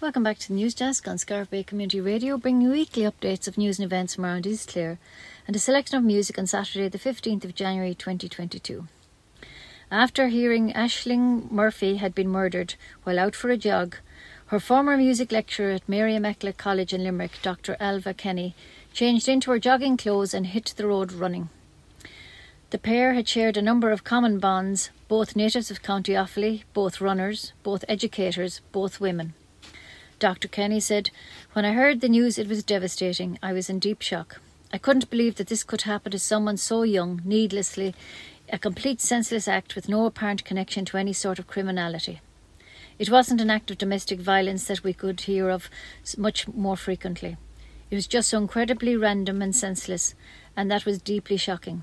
Welcome back to the News Desk on Scariff Bay Community Radio, bringing you weekly updates of news and events from around East Clare and a selection of music on Saturday, the 15th of January 2022. After hearing Ashling Murphy had been murdered while out for a jog, her former music lecturer at Mary Immaculate College in Limerick, Dr. Alva Kenny, changed into her jogging clothes and hit the road running. The pair had shared a number of common bonds, both natives of County Offaly, both runners, both educators, both women. Dr. Kenny said, When I heard the news, it was devastating. I was in deep shock. I couldn't believe that this could happen to someone so young, needlessly, a complete senseless act with no apparent connection to any sort of criminality. It wasn't an act of domestic violence that we could hear of much more frequently. It was just so incredibly random and senseless, and that was deeply shocking.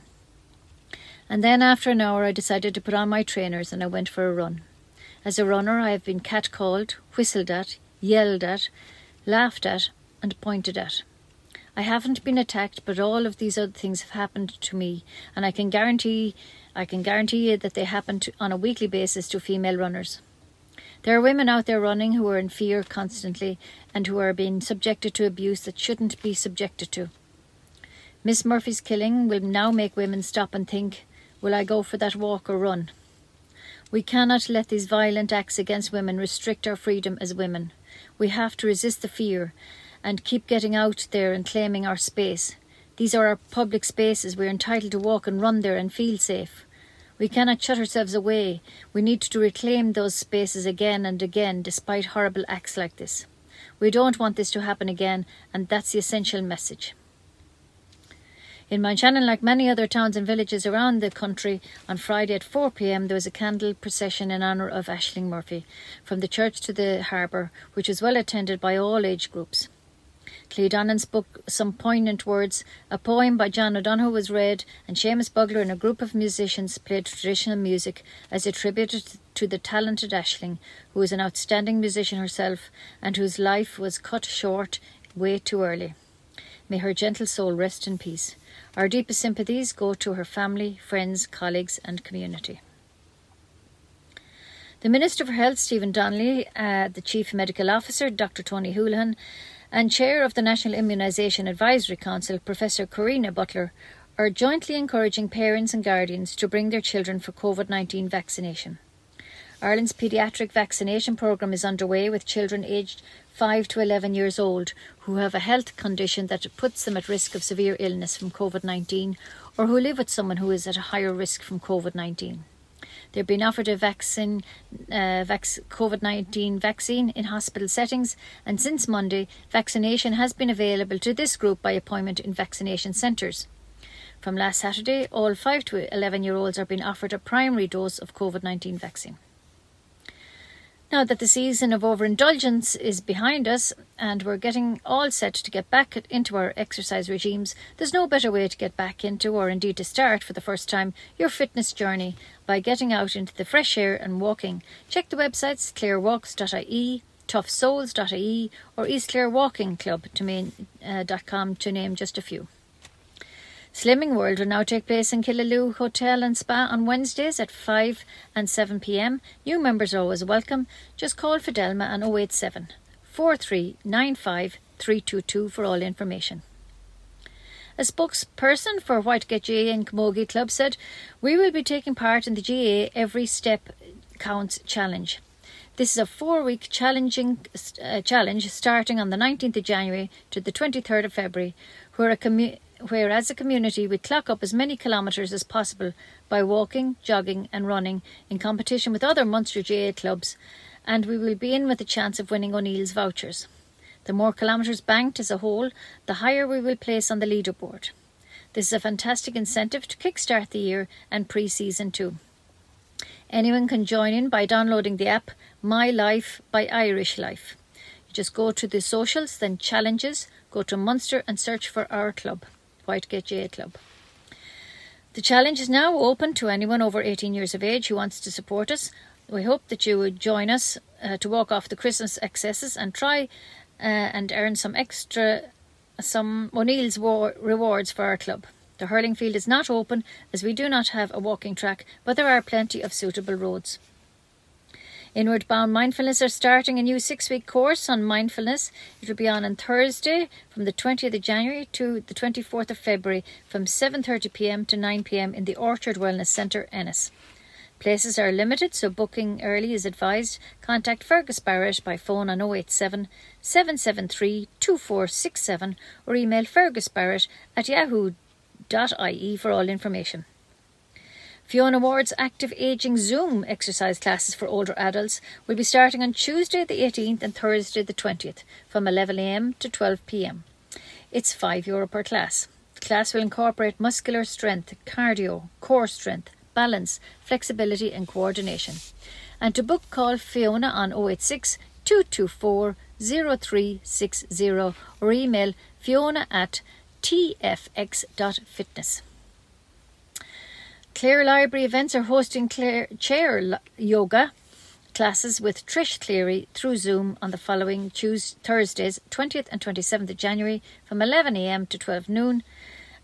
And then, after an hour, I decided to put on my trainers and I went for a run. As a runner, I have been catcalled, whistled at, yelled at, laughed at, and pointed at. I haven't been attacked, but all of these other things have happened to me, and I can guarantee I can guarantee you that they happen to, on a weekly basis to female runners. There are women out there running who are in fear constantly and who are being subjected to abuse that shouldn't be subjected to. Miss Murphy's killing will now make women stop and think, will I go for that walk or run? We cannot let these violent acts against women restrict our freedom as women. We have to resist the fear and keep getting out there and claiming our space. These are our public spaces. We're entitled to walk and run there and feel safe. We cannot shut ourselves away. We need to reclaim those spaces again and again, despite horrible acts like this. We don't want this to happen again, and that's the essential message. In Mountshannon, like many other towns and villages around the country, on Friday at 4 pm there was a candle procession in honour of Ashling Murphy from the church to the harbour, which was well attended by all age groups. Cleodannen spoke some poignant words. A poem by John O'Donohue was read, and Seamus Bugler and a group of musicians played traditional music as a tribute to the talented Ashling, who was an outstanding musician herself and whose life was cut short way too early. May her gentle soul rest in peace. Our deepest sympathies go to her family, friends, colleagues, and community. The Minister for Health, Stephen Donnelly, uh, the Chief Medical Officer, Dr. Tony Holohan, and Chair of the National Immunisation Advisory Council, Professor Karina Butler, are jointly encouraging parents and guardians to bring their children for COVID 19 vaccination. Ireland's paediatric vaccination programme is underway with children aged 5 to 11 years old who have a health condition that puts them at risk of severe illness from COVID 19 or who live with someone who is at a higher risk from COVID 19. They're being offered a vaccine, uh, vac- COVID 19 vaccine in hospital settings, and since Monday, vaccination has been available to this group by appointment in vaccination centres. From last Saturday, all 5 to 11 year olds are being offered a primary dose of COVID 19 vaccine. Now that the season of overindulgence is behind us and we're getting all set to get back into our exercise regimes, there's no better way to get back into, or indeed to start for the first time, your fitness journey by getting out into the fresh air and walking. Check the websites clarewalks.ie, toughsoles.ie, or East uh, to name just a few. Slimming World will now take place in Killaloe Hotel and Spa on Wednesdays at 5 and 7 pm. New members are always welcome. Just call Fidelma on 087 4395 322 for all information. A spokesperson for Whitegate GAA and Camogie Club said, We will be taking part in the GAA Every Step Counts Challenge. This is a four week challenging uh, challenge starting on the 19th of January to the 23rd of February, where a community where as a community we clock up as many kilometres as possible by walking, jogging, and running in competition with other Munster GAA clubs, and we will be in with a chance of winning O'Neill's vouchers. The more kilometres banked as a whole, the higher we will place on the leaderboard. This is a fantastic incentive to kickstart the year and pre season too. Anyone can join in by downloading the app My Life by Irish Life. You just go to the socials, then challenges, go to Munster and search for our club. Whitegate GAA Club. The challenge is now open to anyone over 18 years of age who wants to support us. We hope that you would join us uh, to walk off the Christmas excesses and try uh, and earn some extra, some O'Neill's war- rewards for our club. The hurling field is not open as we do not have a walking track, but there are plenty of suitable roads. Inward Bound Mindfulness are starting a new six week course on mindfulness. It will be on on Thursday from the 20th of January to the 24th of February from 7.30 pm to 9 pm in the Orchard Wellness Centre, Ennis. Places are limited, so booking early is advised. Contact Fergus Barrett by phone on 087 773 2467 or email fergusbarrett at yahoo.ie for all information. Fiona Ward's Active Aging Zoom exercise classes for older adults will be starting on Tuesday the 18th and Thursday the 20th from 11am to 12pm. It's €5 Euro per class. The class will incorporate muscular strength, cardio, core strength, balance, flexibility and coordination. And to book call Fiona on 086 224 0360 or email fiona at tfx.fitness. Clare Library Events are hosting Clare chair yoga classes with Trish Cleary through Zoom on the following Tuesdays, Thursdays, 20th and 27th of January from 11am to 12 noon.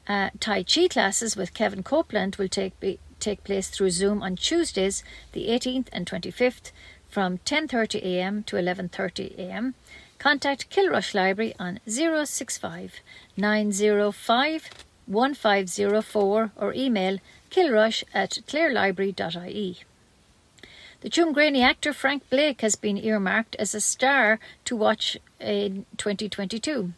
Uh, tai Chi classes with Kevin Copeland will take be, take place through Zoom on Tuesdays, the 18th and 25th from 10.30am to 11.30am. Contact Kilrush Library on 065 905 1504 or email kilrush at clarelibrary.ie. The Tuamgraney actor Frank Blake has been earmarked as a star to watch in 2022.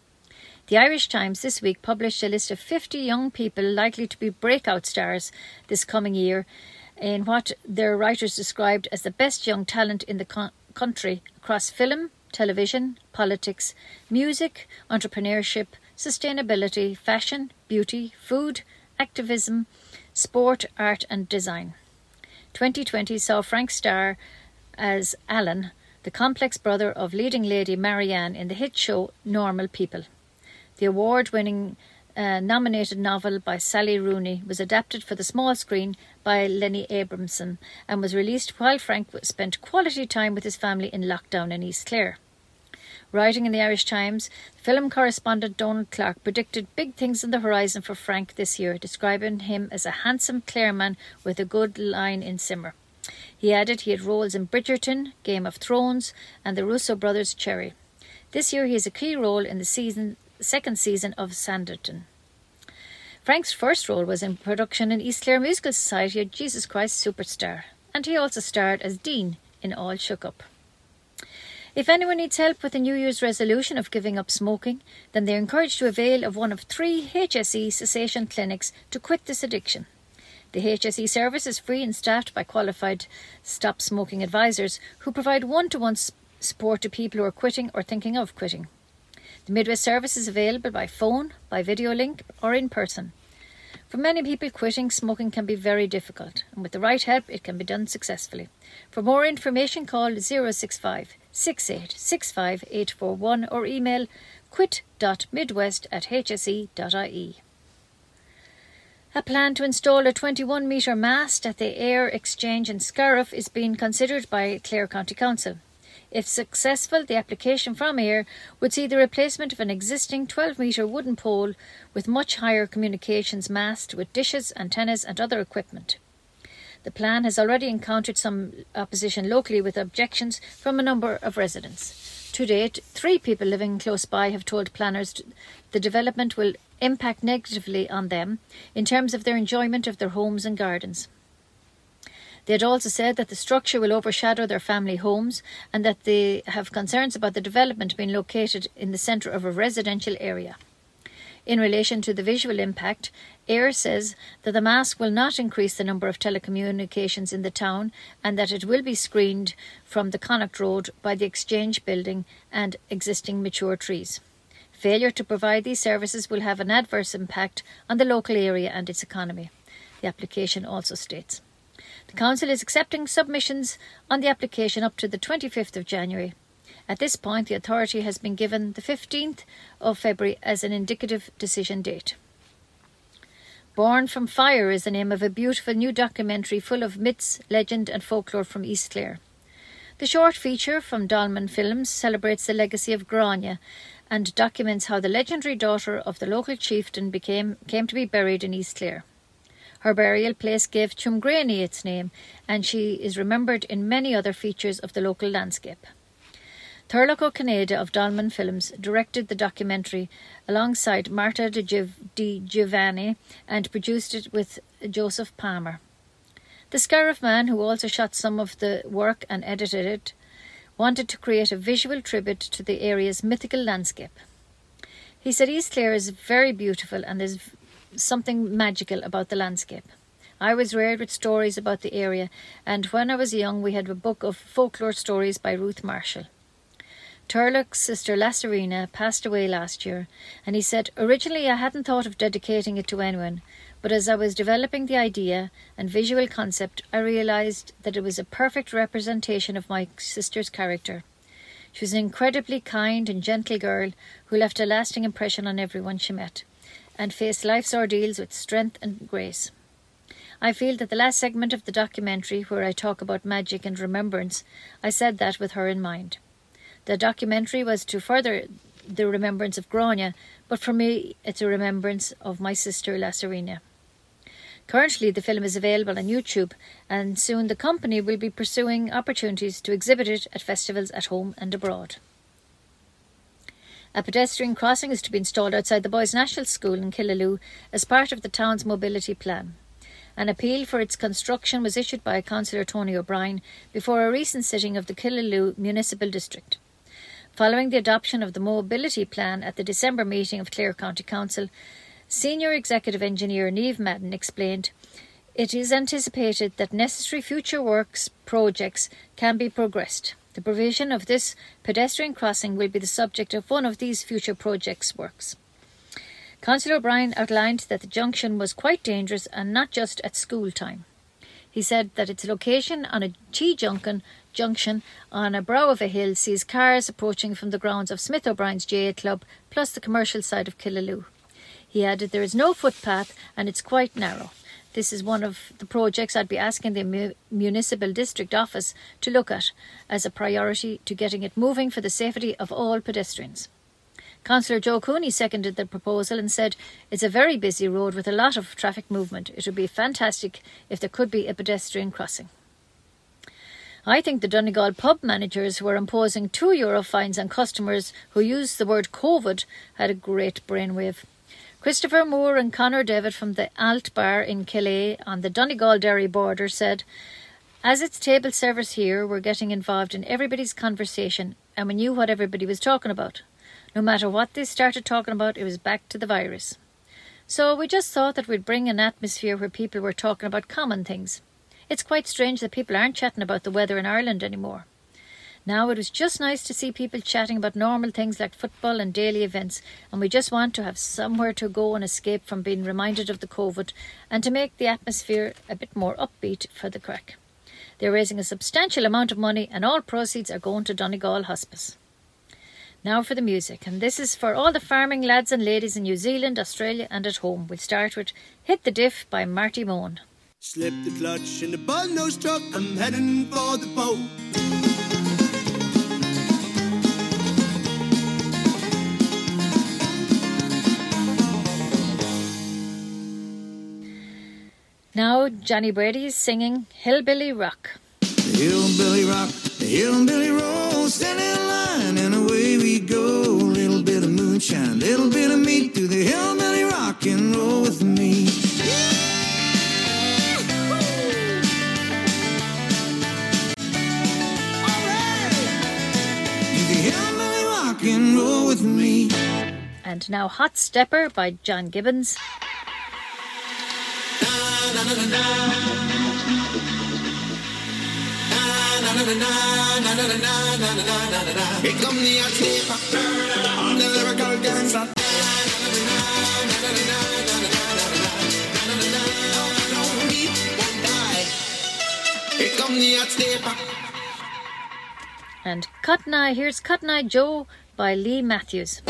The Irish Times this week published a list of 50 young people likely to be breakout stars this coming year in what their writers described as the best young talent in the co- country across film, television, politics, music, entrepreneurship, sustainability, fashion, beauty, food, activism, sport, art, and design. 2020 saw Frank Starr as Alan, the complex brother of leading lady Marianne in the hit show Normal People. The award winning uh, nominated novel by Sally Rooney was adapted for the small screen by Lenny Abrahamson and was released while Frank spent quality time with his family in lockdown in East Clare. Writing in the Irish Times, film correspondent Donald Clarke predicted big things on the horizon for Frank this year, describing him as a handsome Clareman with a good line in simmer. He added he had roles in Bridgerton, Game of Thrones, and the Russo brothers' Cherry. This year he has a key role in the season, second season of Sanditon. Frank's first role was in production in East Clare Musical Society of Jesus Christ Superstar, and he also starred as Dean in All Shook Up. If anyone needs help with a New Year's resolution of giving up smoking, then they're encouraged to avail of one of three HSE cessation clinics to quit this addiction. The HSE service is free and staffed by qualified stop smoking advisors who provide one to one support to people who are quitting or thinking of quitting. The Midwest service is available by phone, by video link, or in person. For many people, quitting smoking can be very difficult, and with the right help, it can be done successfully. For more information, call 065 6865841 or email quit.midwest at hse.ie. A plan to install a 21 metre mast at the eir Exchange in Scariff is being considered by Clare County Council. If successful, the application from eir would see the replacement of an existing 12 metre wooden pole with much higher communications mast with dishes, antennas, and other equipment. The plan has already encountered some opposition locally with objections from a number of residents. To date, three people living close by have told planners the development will impact negatively on them in terms of their enjoyment of their homes and gardens. They had also said that the structure will overshadow their family homes and that they have concerns about the development being located in the centre of a residential area. In relation to the visual impact, eir says that the mask will not increase the number of telecommunications in the town and that it will be screened from the Connacht Road by the Exchange building and existing mature trees. Failure to provide these services will have an adverse impact on the local area and its economy, the application also states. The Council is accepting submissions on the application up to the 25th of January. At this point, the authority has been given the 15th of February as an indicative decision date. Born from Fire is the name of a beautiful new documentary full of myths, legend, and folklore from East Clare. The short feature from Dolman Films celebrates the legacy of Grania and documents how the legendary daughter of the local chieftain became, came to be buried in East Clare. Her burial place gave Tuamgraney its name, and she is remembered in many other features of the local landscape. Turlough O'Canada of Dolman Films directed the documentary alongside Marta Di Giovanni and produced it with Joseph Palmer. The Scariff man, who also shot some of the work and edited it, wanted to create a visual tribute to the area's mythical landscape. He said East Clare is very beautiful and there's something magical about the landscape. I was reared with stories about the area, and when I was young, we had a book of folklore stories by Ruth Marshall. Turlough's sister Lasarina passed away last year, and he said, Originally, I hadn't thought of dedicating it to anyone, but as I was developing the idea and visual concept, I realised that it was a perfect representation of my sister's character. She was an incredibly kind and gentle girl who left a lasting impression on everyone she met and face life's ordeals with strength and grace. I feel that the last segment of the documentary, where I talk about magic and remembrance, I said that with her in mind. The documentary was to further the remembrance of Grania, but for me, it's a remembrance of my sister Lasarina. Currently, the film is available on YouTube, and soon the company will be pursuing opportunities to exhibit it at festivals at home and abroad. A pedestrian crossing is to be installed outside the Boys National School in Killaloe as part of the town's mobility plan. An appeal for its construction was issued by Councillor Tony O'Brien before a recent sitting of the Killaloe Municipal District. Following the adoption of the mobility plan at the December meeting of Clare County Council, Senior Executive Engineer Neve Madden explained, It is anticipated that necessary future works projects can be progressed. The provision of this pedestrian crossing will be the subject of one of these future projects works. Councillor O'Brien outlined that the junction was quite dangerous and not just at school time. He said that its location on a T junction junction on a brow of a hill sees cars approaching from the grounds of Smith O'Brien's GAA Club plus the commercial side of Killaloe. He added, There is no footpath and it's quite narrow. This is one of the projects I'd be asking the Municipal District Office to look at as a priority to getting it moving for the safety of all pedestrians. Councillor Joe Cooney seconded the proposal and said it's a very busy road with a lot of traffic movement. It would be fantastic if there could be a pedestrian crossing. I think the Donegal pub managers who are imposing two euro fines on customers who use the word COVID had a great brainwave. Christopher Moore and Connor David from the Alt Bar in Killea on the Donegal Derry border said, As it's table service here, we're getting involved in everybody's conversation and we knew what everybody was talking about. No matter what they started talking about, it was back to the virus. So we just thought that we'd bring an atmosphere where people were talking about common things. It's quite strange that people aren't chatting about the weather in Ireland anymore. Now it was just nice to see people chatting about normal things like football and daily events, and we just want to have somewhere to go and escape from being reminded of the COVID and to make the atmosphere a bit more upbeat for the crack. They're raising a substantial amount of money, and all proceeds are going to Donegal Hospice. Now for the music, and this is for all the farming lads and ladies in New Zealand, Australia, and at home. We'll start with Hit the Diff by Marty Mone. Slip the clutch in the buzz nose truck, I'm heading for the boat. Now Johnny Brady is singing Hillbilly Rock. Hillbilly Rock, Hillbilly Roll, stand in line and away we go. Little bit of moonshine, little bit of meat through the Hillbilly Rock and roll with me. and roll with me. And now Hot Stepper by John Gibbons. And Cotton Eye, here's Cotton Eye Joe by Lee Matthews.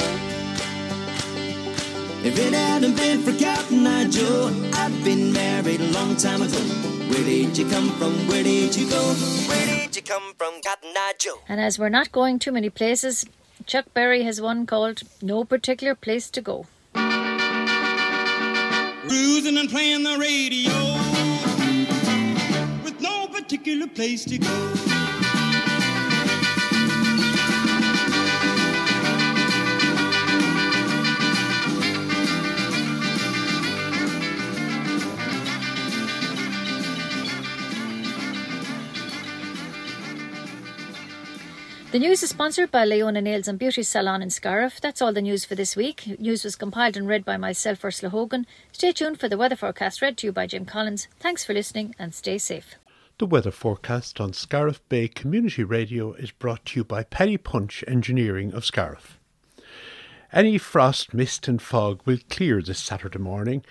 If it hadn't been for Cotton Eye Joe, I'd been married a long time ago. Where did you come from? Where did you go? Where did you come from, Cotton Eye Joe? And as we're not going too many places, Chuck Berry has one called No Particular Place to Go. cruising and playing the radio with no particular place to go. The news is sponsored by Leona Nails and Beauty Salon in Scariff. That's all the news for this week. News was compiled and read by myself, Ursula Hogan. Stay tuned for the weather forecast read to you by Jim Collins. Thanks for listening and stay safe. The weather forecast on Scariff Bay Community Radio is brought to you by Paddy Punch Engineering of Scariff. Any frost, mist, and fog will clear this Saturday morning.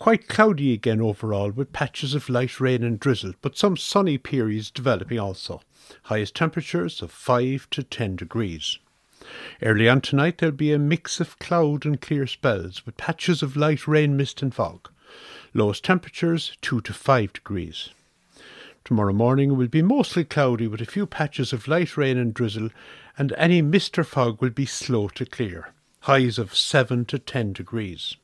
Quite cloudy again overall, with patches of light rain and drizzle, but some sunny periods developing also highest temperatures of 5 to 10 degrees. Early on tonight there'll be a mix of cloud and clear spells with patches of light rain, mist and fog. Lowest temperatures 2 to 5 degrees. Tomorrow morning will be mostly cloudy with a few patches of light rain and drizzle, and any mist or fog will be slow to clear. Highs of 7 to 10 degrees.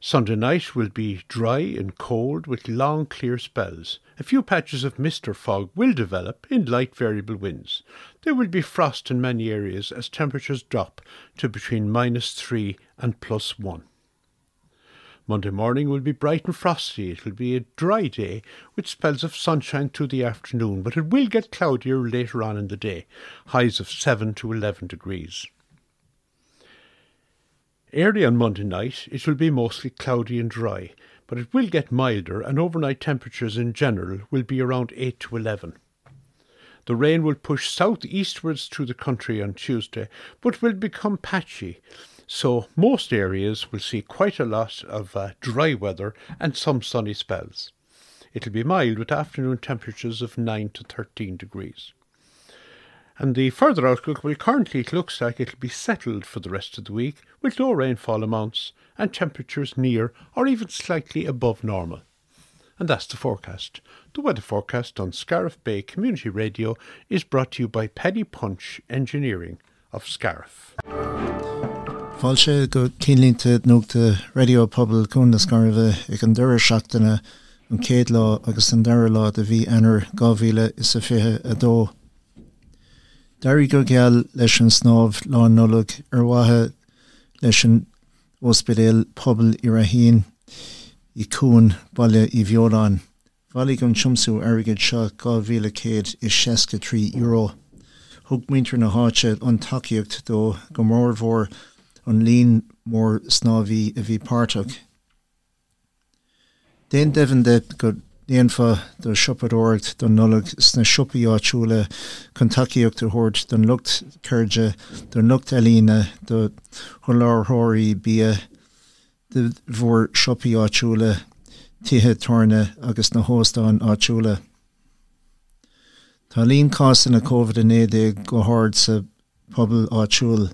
Sunday night will be dry and cold with long clear spells. A few patches of mist or fog will develop in light variable winds. There will be frost in many areas as temperatures drop to between minus 3 and plus 1. Monday morning will be bright and frosty. It will be a dry day with spells of sunshine through the afternoon, but it will get cloudier later on in the day, highs of 7 to 11 degrees. Early on Monday night, it will be mostly cloudy and dry, but it will get milder, and overnight temperatures in general will be around 8 to 11. The rain will push southeastwards through the country on Tuesday, but will become patchy, so most areas will see quite a lot of uh, dry weather and some sunny spells. It'll be mild with afternoon temperatures of 9 to 13 degrees. And the further outlook, well, currently it looks like it'll be settled for the rest of the week with low rainfall amounts and temperatures near or even slightly above normal. And that's the forecast. The weather forecast on Scariff Bay Community Radio is brought to you by Paddy Punch Engineering of Scariff. Fáilte go cínlínta nuachta radiopobal chun na scarh ag an dura seachtainna an céad lá agus an lá a bhí anar gáhíle is a dó. Dair go geall leis an snáb lá nolog ar wathe leis an ospedéal pobl i a hín i cún bailile i bheolán. Bhalig an chumsú agad seo gáhíle céad is 63 euro. Thg muintear na háte an takeíocht dó go mórmhór an lín mór snáhí a bhí páach. Déan dehan de go Níonfa do sipadóirt don nulag sna sipaí áúla contaíocht thuirt don lucht chuirde don lucht elína do chun láthirí bí de bhór sipaí áúla tithe torne agus na hóstáin áúla. Tá líon cásan na COVID in éide go háir sa pobl áúil.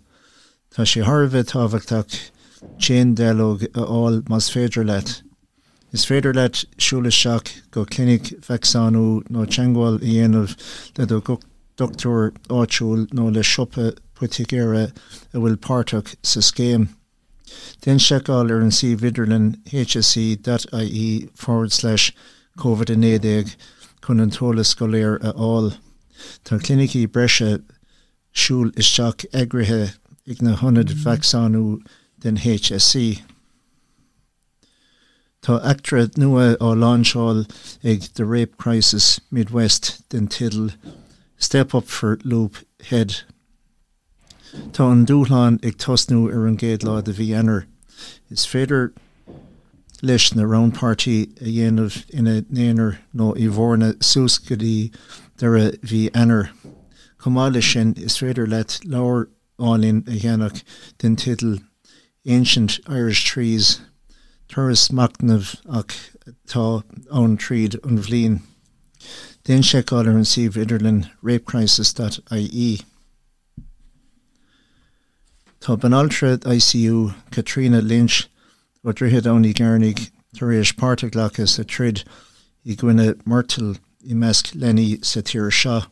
Tá sé Harbheith táhachtach té delóg aáil mas féidir leit. Is féidir leit siúla seach go clinic feicánú nó teangáil dhéanamh le do doctor áitiúil nó le sipa puticéire a bhfuil páach sa scéim. Den seáil ar an si viderlin HSE.ie forward slash COVID in édéag chun an tola scoléir a áil. Tá clinicí breise siúl isteach egrithe ag na honad feicánú mm-hmm. den HSE. Tá actra nua á láseáil ag the Rape Crisis Midwest den tidal Step up for Loop Head. Tá an dúláán ag tosnú ar an géad lá a bhí enar. Is féidir leis na roundparty a dhéanamh ina néanaar nó i bhórna súscadí de a bhí enar. Comáile sin is féidir álinn a dhéanaach den titel Ancient Irish Trees thuras macnamh ach tá an tríd an bhlín. Den seáil ar an sih idirlinn rapecrisis.ie. Tá ban altrad ICU Katrina Lynch ó ddrihead anní garnig tar éis páirrtalachas a trid i gcuine myrtal i measc lenny sa tíir seo.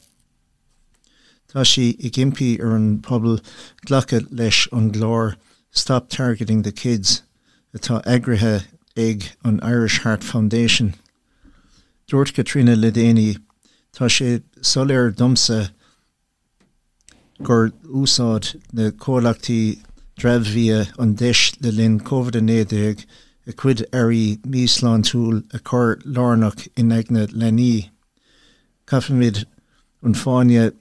Tá si i gimpi ar an pobl glór Stop Targeting the Kids atá agrithe ag an Irish Heart Foundation. George Katrina Ledéine tá sé soléir domsa gur úsáid na cólachttaí drefhí an deis le linn COVID-19 a cuid airí míslán túúl a chur lánach in eagna lení. Caafimid an fáine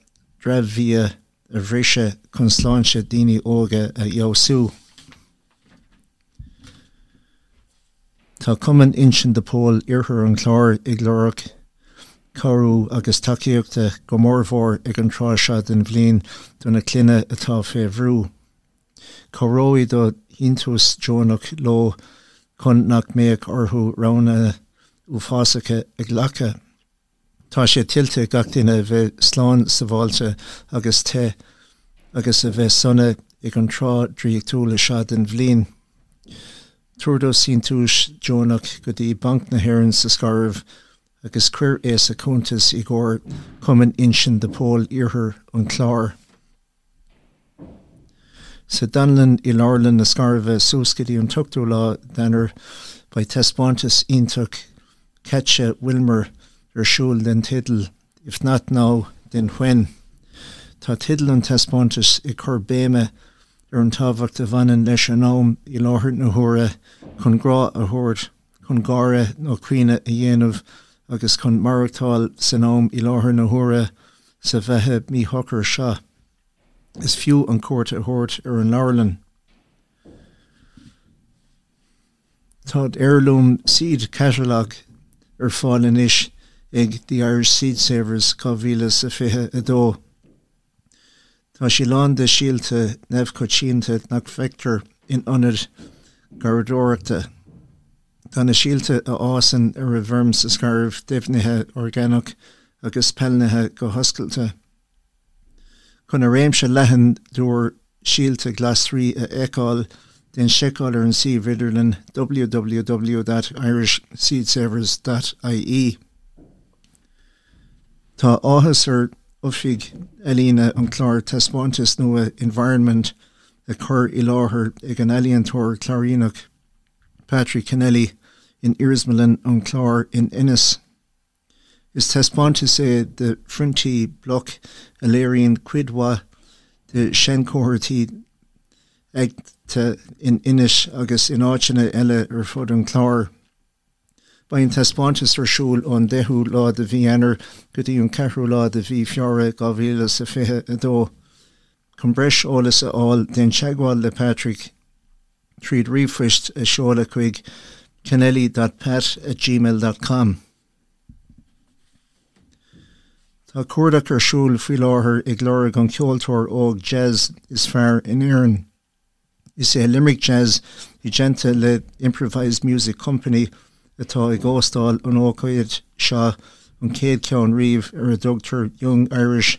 drefhí a bhríise chusláánse daoine óga a Josú. Tá cuman insin de pól iorthar an chlár ag leach carú agus takeíochtta go mórmhór ag an trá se den bblin donna cluine atá fé bhrú. Choróí do hinús Jonach lo chun nach méid orthú rana ú fásacha ag lecha. Tá sé tilte gachtainine bheith sláán sa bháilte agus te agus a bheith sanna ag an trá dríagtúla se den bhlín. Túdó sin túis Jonach go dtí bank na haan sa scarh agus cuir éas a chuntas i ggur cuman de pól ihir an chlár. Sa danlan i lálan na scarveh súscadí an tuchtú lá dennar ba testbantas ionach ketse Wilmer arsúl den tidal if not ná den when. Tá tidal an testbantas i chur ar an táhacht a bhanan leis an nám i láthir na thura chun grá a thuirt chun gáire nóríine a dhéanamh agus chun martáil sanóm i láthir na thura sa bheitthe mí hochar seo. Is fiú an cuat a thuirt ar an lálan. Tá airlúm siad casualach ar fáin isis ag the Irish Seed Savers cáhíle sa fithe a dó. Tá sí lá de síílte nefhcotínta nach fector in anad gardóirta. Tá na síílte a ásan ar a bhirm sa scarh defnithe organach agus pellnethe go hoscailte. chun a réimse lehan dúir síílte glasrí a eáil den seáil ar an si Riderlin www.irishseedsavers.ie. Tá áhas ofig elína an chlár testmantas nua environment a chur i láthair ag an alíontóir chlárínach Patrick Kennelly in Irismalin an chlár in Innis. Is testpáanta sé de frontí blok a léironn cuidha de sencóirtí ag in inis agus in áitina eile ar fud an chlár. Ba on testpátas arsúil ón dethú lá a bhí anar go dtíí an ceú lá a bhí fiore go bhíle sa fithe a dó. chun breis ólas aáil den teagháil le Patrick tríd rifuist a seola chuig kennelly.pat at gmail.com. Tá cuadach arsúl fi láthair ag glóir an ceoltóir óg jazz is fearr in éan. Is é Limerick Jazz i gente le Improvised Music Company atá i ggóstáil an ócaid seo an céad ceann riomh ar a Dr. Young Irish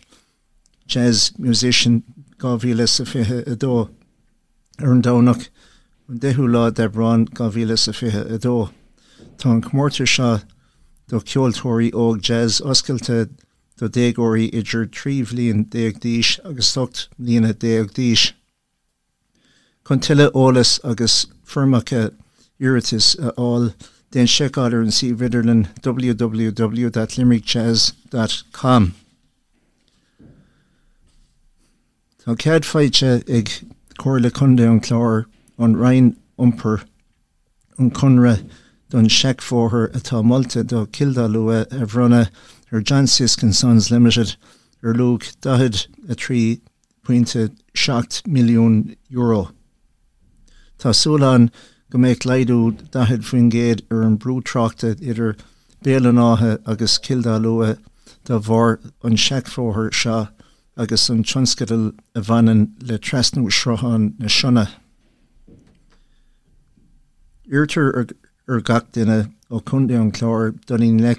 jazz musician gáhíle sa fithe a dó ar an dánach an deú lá debrán gáhíle sa fithe a dó. Tá an cummórtar seo do ceoltóirí óg jazz oscailte do dégóirí idir tríomhlíon déag díis agus socht líana déag díis. chun tiile ólas agus firmacha iritas aáil den seáir and see Riderlin www.limerickjazz.com. Tá cead feite ag choirla chundé an chlár an rein umper an conra don check seicfóthir atá mollte do kilda lua a bhrunne ar John Siskin Sons Limited ar lúg dahid a trí pointinte 6 milliún euro. Tásúlan go méid leidú dahid faoin géad ar an brútrachta idir bélan áthe agus kilda lua de bhór an seicfóthir seo agus an tionscadal a bhanan le tresnú sroán na sinna. Irtar ar, ar gach duine ó chundé an chlár donín le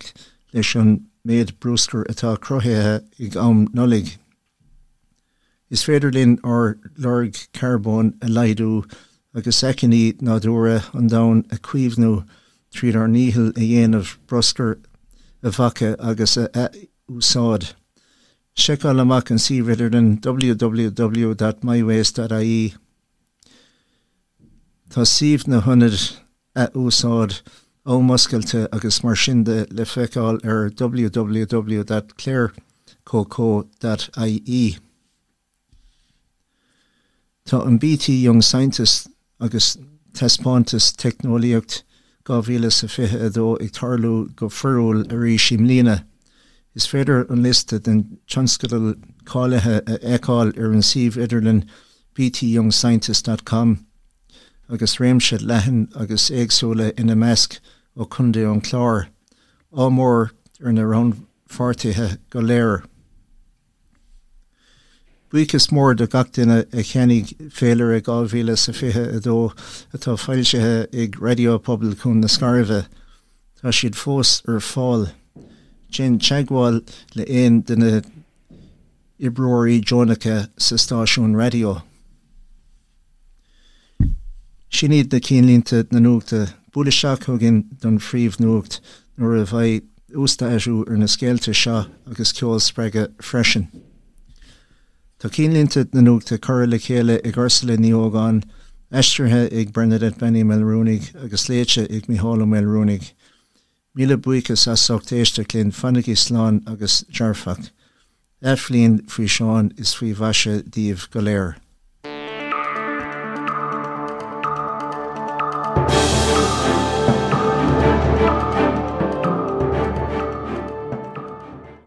leis an méad brúscar atá crothéthe ag am nolig. Is féidirlinn ar lerg carbón a leidú agus secinní nádúra an da a cuiomhnú tríd ar níhil a dhéanamh broscar a bhacha agus a, a úsáid. Seáil amach an si riidir den www.myways.ai. Tá sih na hunnid a úsáid ó muscailte agus mar sinnde le feicáil ar www.clarecoco.ie. Tá an BT Young Scientist agus testpátas technoliaocht gáhíle sa fithe adó ag tarlú go furúil a rí sim lína. Is féidir an liste den transcadal cáilethe a eáil ar an sih idirlin btyoungscientist.com agus réimse lehan agus éagsúla ina measc ó chundé an chlár ámór ar na ran fartathe go léir. Buchas mór de gatainine a chenig féler ag gáhíle sa fithe a dó atá feilsethe ag radiopublicún na scarveh Tá siad fós ar fáil. Jin teagháil le éon duna ibróí Jonacha sa stáisiún radio. Sin iad na cínlínta na nuachta bula seach gin don phríomh nuacht nuair a bhaid ústa eisiú ar na scéalte seo agus ceol spreige freisin. Tá cínlínta na nuachta chur le chéile ag ggursa níógáin, Eistrethe ag Bernadette Benny Melrúnig agus léite ag mihála Melrúnig. míle buchas as sochtéiste linn fannig sláán agus jarfach. Eflíonn fao seán is faoi bhaise díomh goléir.